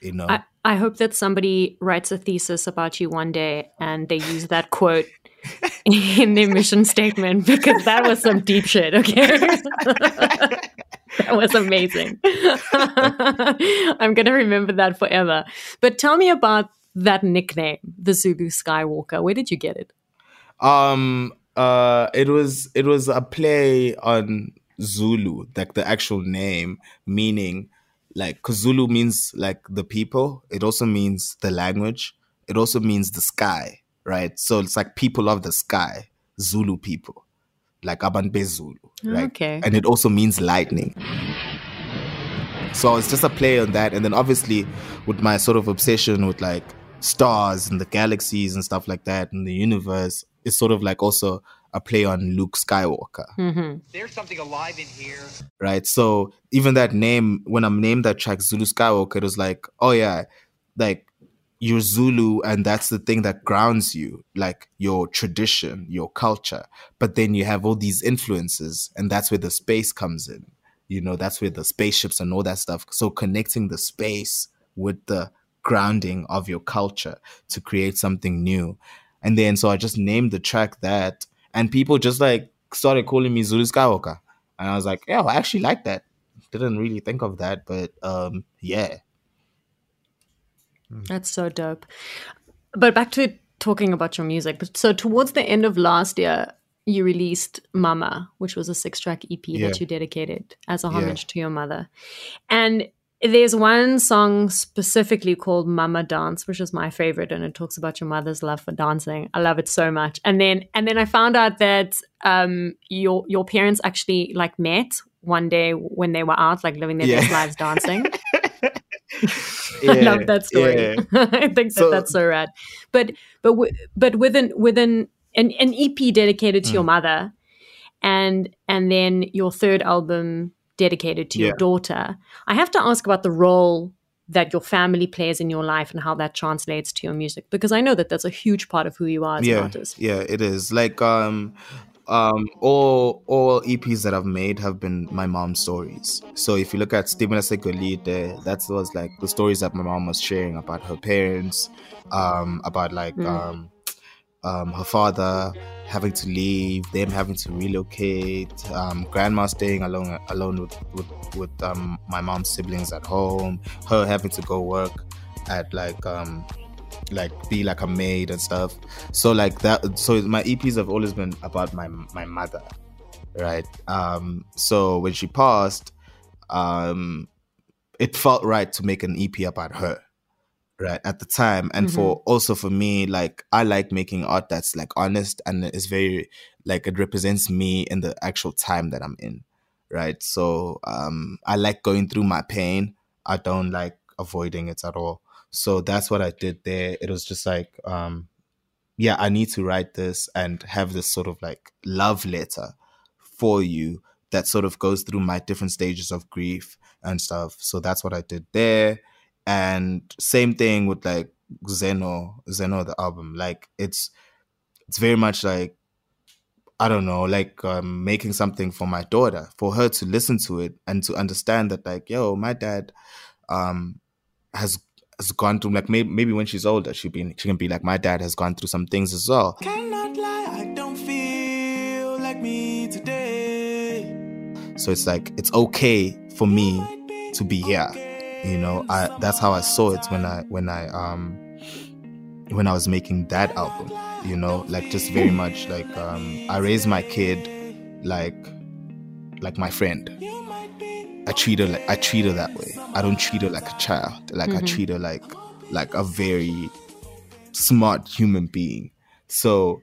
You know, I, I hope that somebody writes a thesis about you one day and they use that quote in their mission statement because that was some deep shit. Okay. that was amazing. I'm going to remember that forever. But tell me about that nickname, the Zulu Skywalker. Where did you get it? Um, uh, it was it was a play on Zulu, like the actual name, meaning like because Zulu means like the people. It also means the language. It also means the sky, right? So it's like people of the sky, Zulu people, like Abanbe Zulu, right? Okay. And it also means lightning. So it's just a play on that, and then obviously with my sort of obsession with like stars and the galaxies and stuff like that, and the universe, it's sort of like also a play on Luke Skywalker. Mm-hmm. There's something alive in here. Right. So even that name, when I'm named that track Zulu Skywalker, it was like, oh yeah, like you're Zulu and that's the thing that grounds you, like your tradition, your culture. But then you have all these influences and that's where the space comes in. You know, that's where the spaceships and all that stuff. So connecting the space with the grounding of your culture to create something new. And then so I just named the track that and people just like started calling me Zulu Skywalker, and I was like, yeah, I actually like that. Didn't really think of that, but um, yeah. That's so dope. but back to talking about your music. So towards the end of last year, you released Mama, which was a six-track EP Yeah. that you dedicated as a Yeah. homage to your mother. And there's one song specifically called Mama Dance, which is my favorite, and it talks about your mother's love for dancing. I love it so much. And then and then I found out that um your your parents actually like met one day when they were out, like living their Yeah. best lives dancing. I love that story. yeah. I think that So- that's so rad. But but w- but within within an, an EP dedicated to Mm. your mother, and and then your third album dedicated to your daughter. I have to ask about the role that your family plays in your life and how that translates to your music because I know that that's a huge part of who you are as an yeah, artist. yeah, it is. Like um, um, all all EPs that I've made have been my mom's stories. So if you look at Stephen Sekolite, that was like the stories that my mom was sharing about her parents, um, about like Mm. um, um, her father having to leave, them having to relocate, um, grandma staying alone alone with with, with um, my mom's siblings at home, her having to go work at like um, like be like a maid and stuff. So like that. So my EPs have always been about my my mother, right? Um, so when she passed, um, it felt right to make an EP about her, right at the time, and for also for me, like I like making art that's like honest and is very like it represents me in the actual time that I'm in, right? So um, I like going through my pain. I don't like avoiding it at all. So that's what I did there. It was just like, um, yeah, I need to write this and have this sort of like love letter for you that sort of goes through my different stages of grief and stuff. So that's what I did there. And same thing with like Zeno, Zeno the album. Like it's it's very much like I don't know, like um, making something for my daughter, for her to listen to it and to understand that, like, yo, my dad um, has has gone through like maybe maybe when she's older, she'll be she can be like, my dad has gone through some things as well. Cannot lie, I don't feel like me today. So it's like it's okay for me to be here. You know, I that's how I saw it when I when I um when I was making that album. You know, like just very much like um I raised my kid like like my friend. I treat her like I treat her that way. I don't treat her like a child. Like I treat her like like a very smart human being. So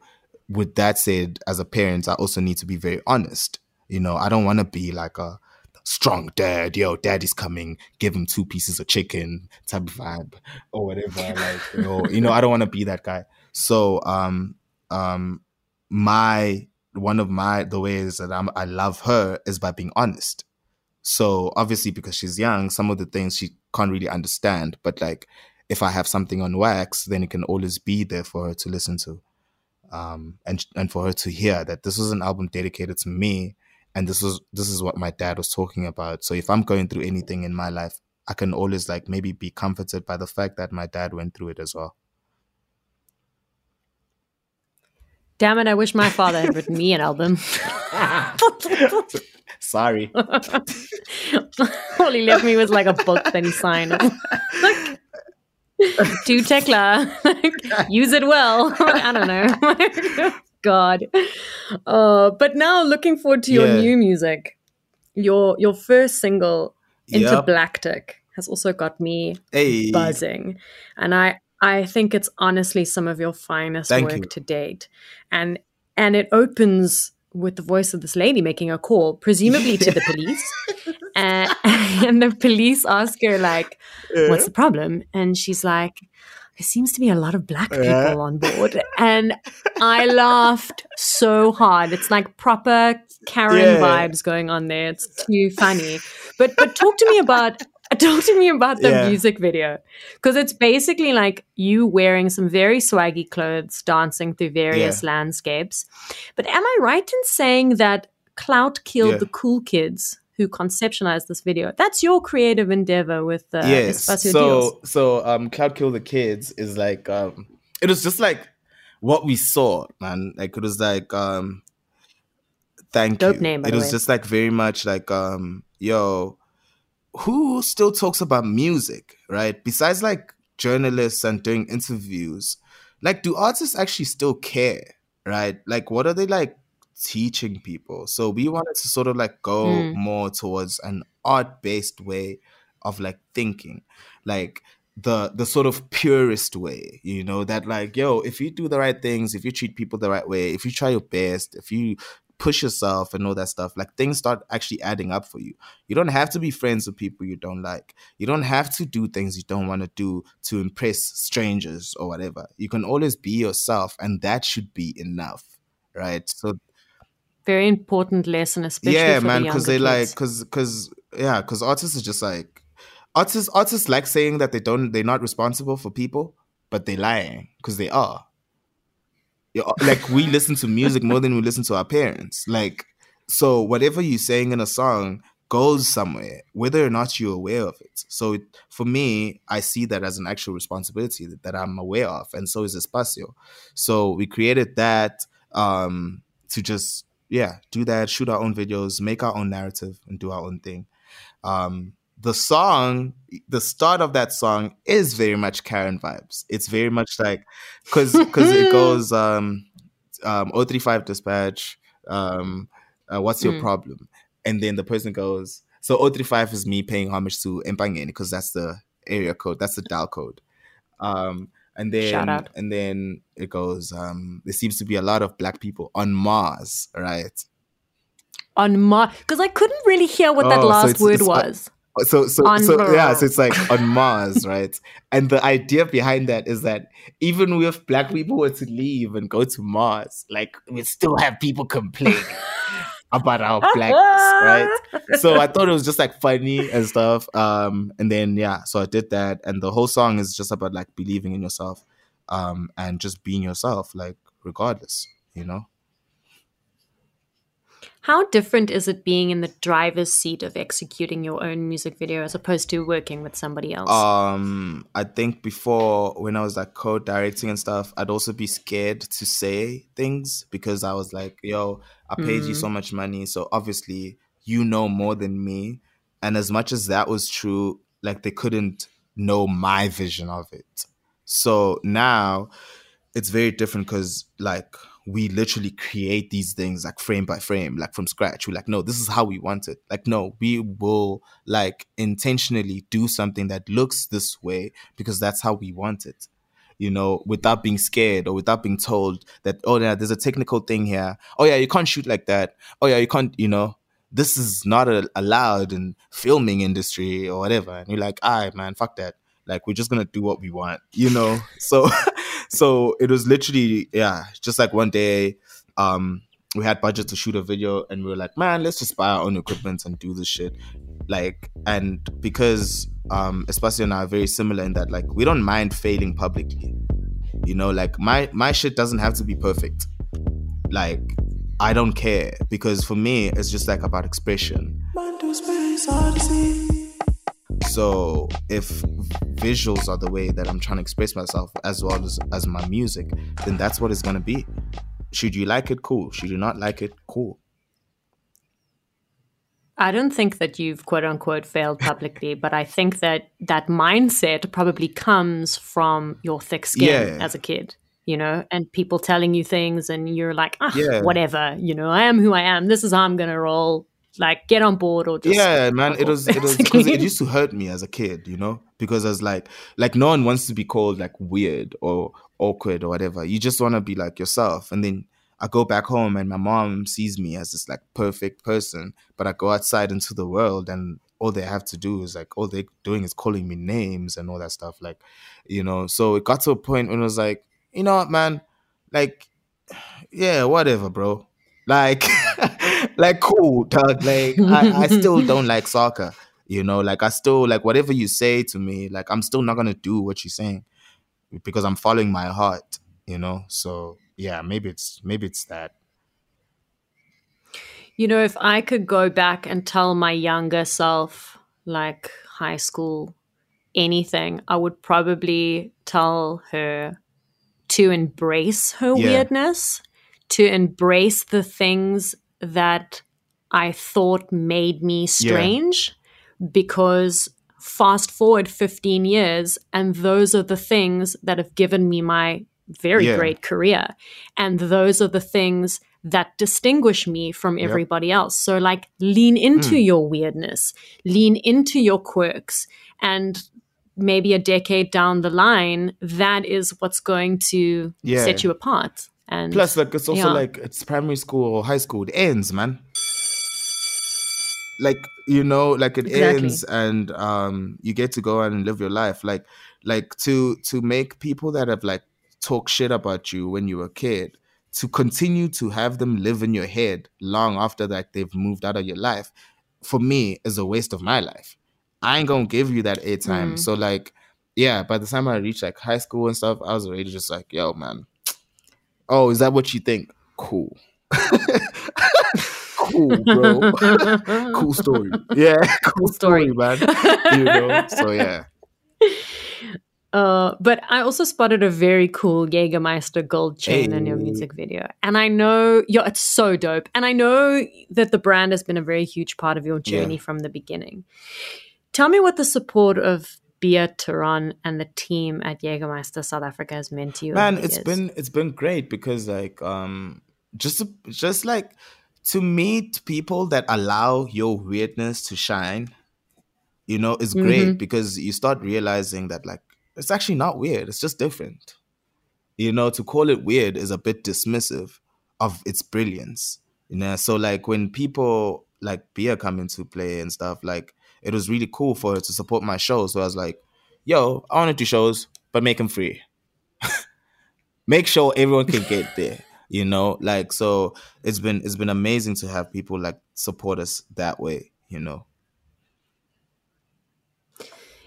with that said, as a parent, I also need to be very honest. You know, I don't want to be like a strong dad, yo, daddy's coming, give him two pieces of chicken type of vibe or whatever. Like, you know, you know, I don't want to be that guy. So um um my one of my the ways that I'm, I love her is by being honest. So obviously because she's young, some of the things she can't really understand. But like if I have something on wax, then it can always be there for her to listen to. Um and and for her to hear that this was an album dedicated to me and this was this is what my dad was talking about. So if I'm going through anything in my life, I can always like maybe be comforted by the fact that my dad went through it as well. Damn it, I wish my father had written me an album. Sorry. All he left me was like a book that he signed. like, to Tecla. use it well. I don't know. God. Uh, but now looking forward to your Yeah. new music. Your your first single, Yep. Intergalactic, has also got me Hey. buzzing. And I I think it's honestly some of your finest Thank work you. to date. And and it opens with the voice of this lady making a call, presumably to the police. and, and the police ask her like, "What's the problem?" And she's like, "There seems to be a lot of black people on board." And I laughed so hard. It's like proper Karen Yeah. vibes going on there. It's too funny. But but talk to me about talk to me about the Yeah. music video because it's basically like you wearing some very swaggy clothes dancing through various Yeah. landscapes but am i right in saying that clout killed Yeah. the cool kids who conceptualized this video that's your creative endeavor with uh, yes. Espacio Dios. So so um Cloud Kill the Kids is like um it was just like what we saw, man. Like it was like um thank Dope you. name, it was way. just like very much like um yo who still talks about music, right? Besides like journalists and doing interviews, like, do artists actually still care? Right? Like, what are they like teaching people? So we wanted to sort of like go Mm. more towards an art based way of like thinking, like the the sort of purest way, you know, that like, yo, if you do the right things, if you treat people the right way, if you try your best, if you push yourself and all that stuff, like things start actually adding up for you. You don't have to be friends with people you don't like. You don't have to do things you don't want to do to impress strangers or whatever. You can always be yourself, and that should be enough, right? So Very important lesson, especially yeah, man, because younger they like, because because yeah, because artists are just like artists. Artists like saying that they don't, they're not responsible for people, but they're lying because they are. Yeah, like we listen to music more than we listen to our parents. Like, so whatever you're saying in a song goes somewhere, whether or not you're aware of it. So it, for me, I see that as an actual responsibility that, that I'm aware of, and so is Espacio. So we created that um, to just yeah do that, shoot our own videos, make our own narrative, and do our own thing. Um, the song, the start of that song is very much Karen vibes. It's very much like because because it goes um um 035 dispatch um uh, what's your Mm. problem and then the person goes so 035 is me paying homage to Empangeni because that's the area code that's the dial code um and then and then it goes um there seems to be a lot of black people on Mars right? On Mars, because I couldn't really hear what that Oh, so last it's- word it's, uh, was. so so On so yeah so it's like on mars right? And the idea behind that is that even if black people were to leave and go to mars like we still have people complaining about our blackness right? so i thought it was just like funny and stuff um and then yeah so i did that and the whole song is just about like believing in yourself um and just being yourself like regardless you know How different is it being in the driver's seat of executing your own music video as opposed to working with somebody else? Um, I think before when I was like co-directing and stuff, I'd also be scared to say things because I was like, "Yo, I paid you so much money, so obviously you know more than me." And as much as that was true, like they couldn't know my vision of it. So now it's very different because like we literally create these things like frame by frame, like from scratch. We're like, no, this is how we want it. Like, no, we will like intentionally do something that looks this way because that's how we want it. You know, without being scared or without being told that, oh yeah, there's a technical thing here. Oh yeah, you can't shoot like that. Oh yeah, you can't, you know, this is not a, allowed in filming industry or whatever. And you're like, all right, man, fuck that. Like we're just gonna do what we want, you know. So, so it was literally, yeah, just like one day, um, we had budget to shoot a video, and we were like, man, let's just buy our own equipment and do this shit. Like, and because um, Espacio and I are very similar in that, like, we don't mind failing publicly. You know, like my my shit doesn't have to be perfect. Like, I don't care because for me, it's just like about expression. So if visuals are the way that I'm trying to express myself as well as as my music, then that's what it's gonna be. Should you like it, cool. Should you not like it, cool. I don't think that you've quote unquote failed publicly, but I think that that mindset probably comes from your thick skin Yeah. as a kid, you know, and people telling you things and you're like, ah, Yeah. whatever, you know, I am who I am. This is how I'm going to roll. Like, get on board or just. yeah, man. It was it was because it used to hurt me as a kid, you know, because I was like like no one wants to be called like weird or awkward or whatever. You just want to be like yourself, and then. I go back home and my mom sees me as this like perfect person, but I go outside into the world and all they have to do is like all they're doing is calling me names and all that stuff. Like, you know, so it got to a point when it was like, you know what, man, like, yeah, whatever, bro. Like, like cool, dog. Like, I, I still don't like soccer. You know, like I still like whatever you say to me. Like, I'm still not gonna do what you're saying because I'm following my heart. You know, so yeah, maybe it's maybe it's that. You know, if I could go back and tell my younger self, like high school, anything, I would probably tell her to embrace her Yeah. weirdness, to embrace the things that I thought made me strange, because fast forward 15 years, and those are the things that have given me my very Yeah. great career. And those are the things that distinguish me from everybody else. So, like, lean into Hmm. your weirdness, lean into your quirks, and maybe a decade down the line, that is what's going to Yeah. set you apart. And Plus, like it's also Yeah. like it's primary school or high school. It ends, man. Like you know, like it Exactly. ends, and um, you get to go out and live your life. Like, like to to make people that have like talk shit about you when you were a kid to continue to have them live in your head long after that they've moved out of your life. For me, is a waste of my life. I ain't gonna give you that airtime. Mm. So like, yeah. By the time I reached like high school and stuff, I was already just like, yo, man. Oh, is that what you think? Cool. cool, bro. cool story. Yeah, cool story. man. You know, so yeah. Uh, but I also spotted a very cool Jägermeister gold chain in your music video. And I know, yeah, it's so dope. And I know that the brand has been a very huge part of your journey from the beginning. Tell me what the support of Bia Tehran and the team at Jägermeister South Africa has meant to you. man it's years. been it's been great because like um just just like to meet people that allow your weirdness to shine you know is great Mhm. because you start realizing that like it's actually not weird it's just different you know to call it weird is a bit dismissive of its brilliance you know so like when people like beer come into play and stuff like it was really cool for her to support my show so i was like yo i want to do shows but make them free make sure everyone can get there you know like so it's been it's been amazing to have people like support us that way you know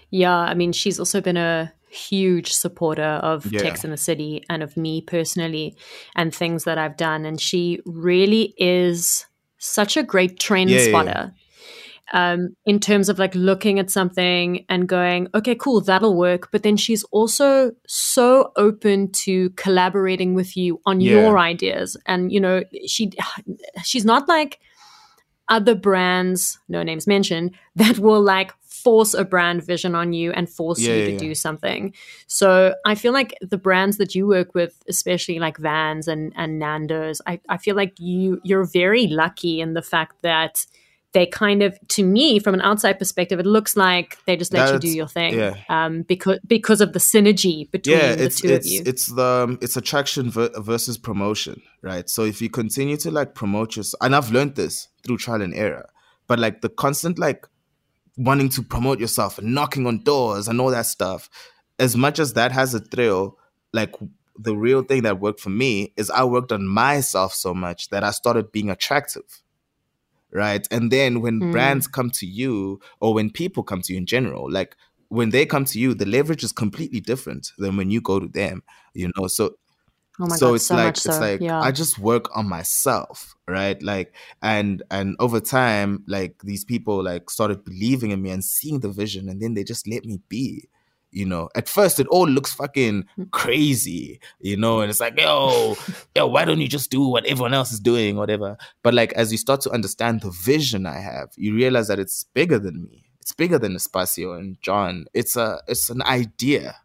Yeah, I mean, she's also been a huge supporter of Yeah. Tex in the City and of me personally and things that I've done. And she really is such a great trend Yeah, yeah, yeah. Um, in terms of like looking at something and going, okay, cool, that'll work. But then she's also so open to collaborating with you on Yeah. your ideas. And you know, she she's not like other brands, no names mentioned, that will like force a brand vision on you and force Yeah, you yeah, to yeah. do something. So I feel like the brands that you work with, especially like Vans and, and Nando's, I, I feel like you you're very lucky in the fact that they kind of to me from an outside perspective it looks like they just let you do your thing yeah. um because because of the synergy between yeah the it's two of you. it's the um, it's attraction ver- versus promotion right? So if you continue to like promote yourself and i've learned this through trial and error but like the constant like wanting to promote yourself and knocking on doors and all that stuff as much as that has a thrill like the real thing that worked for me is i worked on myself so much that i started being attractive right? And then when Mm. brands come to you or when people come to you in general like when they come to you the leverage is completely different than when you go to them you know? So oh so god it's so like so it's like yeah. I just work on myself right? Like and and over time like these people like started believing in me and seeing the vision and then they just let me be you know at first it all looks fucking hmm. crazy you know and it's like yo yo why don't you just do what everyone else is doing whatever but like as you start to understand the vision i have you realize that it's bigger than me it's bigger than Espacio and John. It's a it's an idea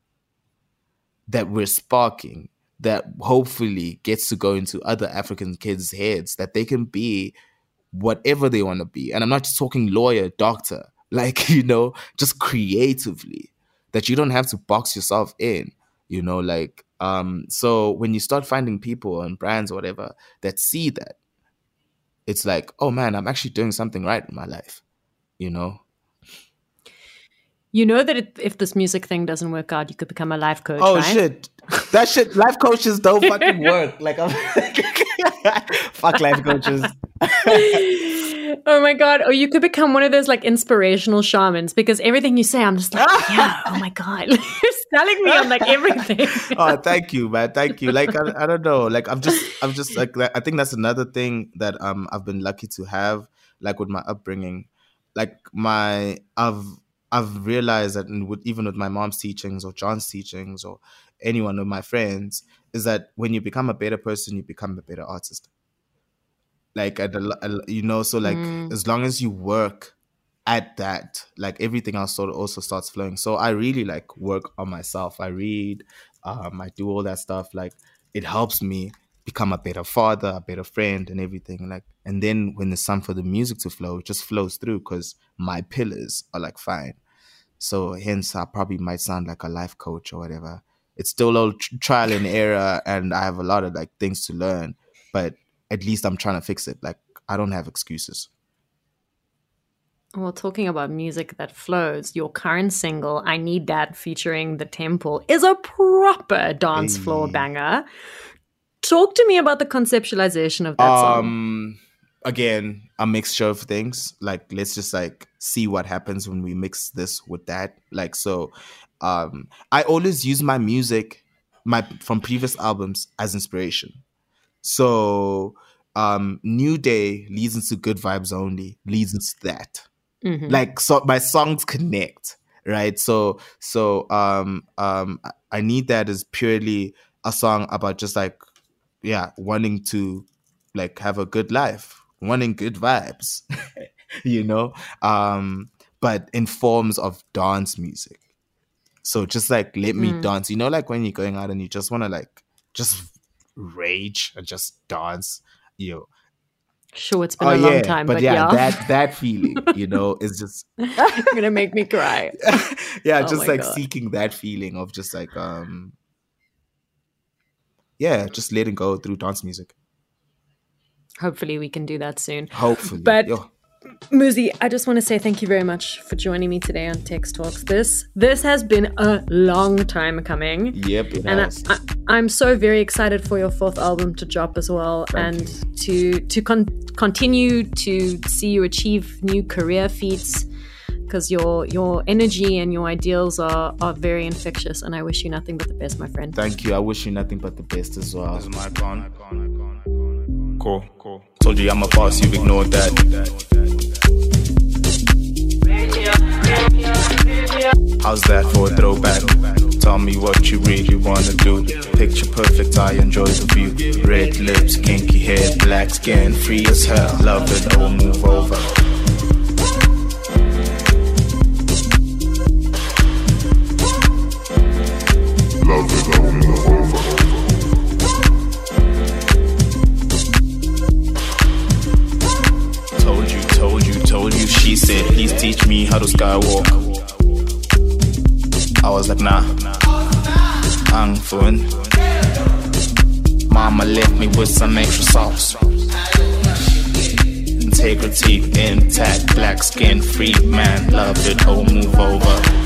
that we're sparking that hopefully gets to go into other African kids' heads that they can be whatever they want to be. And I'm not just talking lawyer, doctor, like, you know, just creatively, that you don't have to box yourself in, you know, like, um, so when you start finding people and brands or whatever that see that, it's like, oh man, I'm actually doing something right in my life, you know? you know that it, if this music thing doesn't work out you could become a life coach Oh right? shit. That shit life coaches don't fucking work. Like I'm fuck life coaches. oh my god! Or you could become one of those like inspirational shamans because everything you say, I'm just like, yeah. Oh my god, you're selling me on like everything. oh, thank you, man. Thank you. Like I, I don't know. Like I'm just I'm just like that- I think that's another thing that um I've been lucky to have like with my upbringing. Like my I've I've realized that with, even with my mom's teachings or John's teachings or anyone of my friends is that when you become a better person, you become a better artist. Like at a, you know, so like Mm. as long as you work at that, like everything else sort of also starts flowing. So I really like work on myself. I read, um, I do all that stuff. Like it helps me become a better father, a better friend, and everything. Like, and then when it's time for the music to flow, it just flows through because my pillars are like fine. So hence, I probably might sound like a life coach or whatever. It's still all tr- trial and error, and I have a lot of like things to learn. But at least I'm trying to fix it. Like I don't have excuses. Well, talking about music that flows, your current single, I Need That, featuring The Temple, is a proper dance floor banger. Talk to me about the conceptualization of that song. um again a mixture of things like let's just like see what happens when we mix this with that like so um i always use my music my from previous albums as inspiration so um new day leads into good vibes only leads into that. Mhm. like so my songs connect right? So so um um I- need that is purely a song about just like yeah wanting to like have a good life wanting good vibes you know? Um but in forms of dance music. So just like let me Mm. dance. You know like when you're going out and you just want to like just rage and just dance you know Sure, it's been oh a long yeah time, but, but, yeah, yeah, that that feeling you know is just gonna make me cry. yeah Oh just like God. seeking that feeling of just like um yeah just letting go through dance music Hopefully, we can do that soon. hopefully But- Yo, Muzi, I just want to say thank you very much for joining me today on Tex Talks. This this has been a long time coming. yep it and I, has. I, I'm so very excited for your fourth album to drop as well, Thank and to to con- continue to see you achieve new career feats. Because your your energy and your ideals are are very infectious, and I wish you nothing but the best, my friend. thank you i wish you nothing but the best as well Cool, cool. Told you I'm a boss, you've ignored that. How's that for a throwback? Tell me what you really wanna do. Picture perfect, I enjoy the view. Red lips, kinky hair, black skin, free as hell. Love it, oh move over. Love it, I'll teach me how to skywalk. I was like, nah, ang fun. Mama left me with some extra sauce. Integrity intact, black skin, free man, love it, oh move over.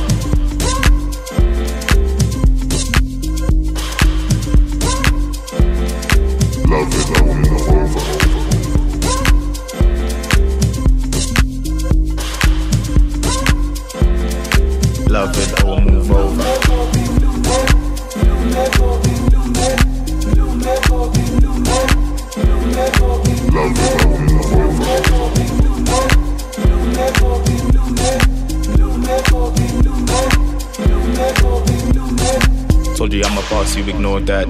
You I'm a boss, you ignored that.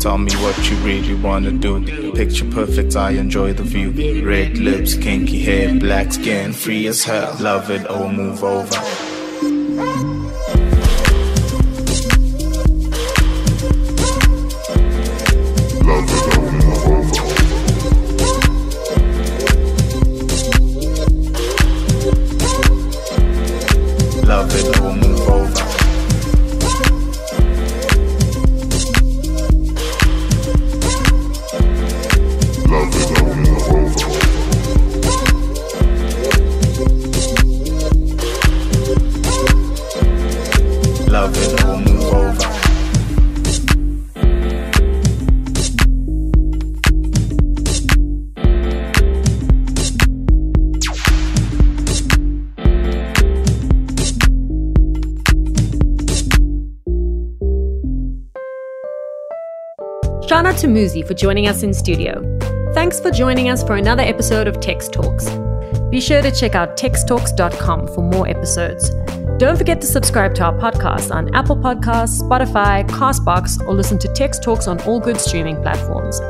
Tell me what you really wanna do. Picture perfect, I enjoy the view. Red lips, kinky hair, black skin, free as hell. Love it, oh move over. Muzi for joining us in studio. Thanks for joining us for another episode of Tex Talks. Be sure to check out texttalks.com for more episodes. Don't forget to subscribe to our podcast on Apple Podcasts, Spotify, Castbox, or listen to Tex Talks on all good streaming platforms.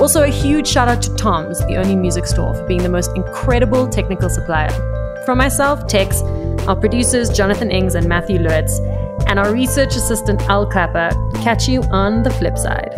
Also, a huge shout out to Tom's, the only music store, for being the most incredible technical supplier. From myself, Tex, our producers Jonathan Ings and Matthew Lewitz, and our research assistant Al Clapper, catch you on the flip side.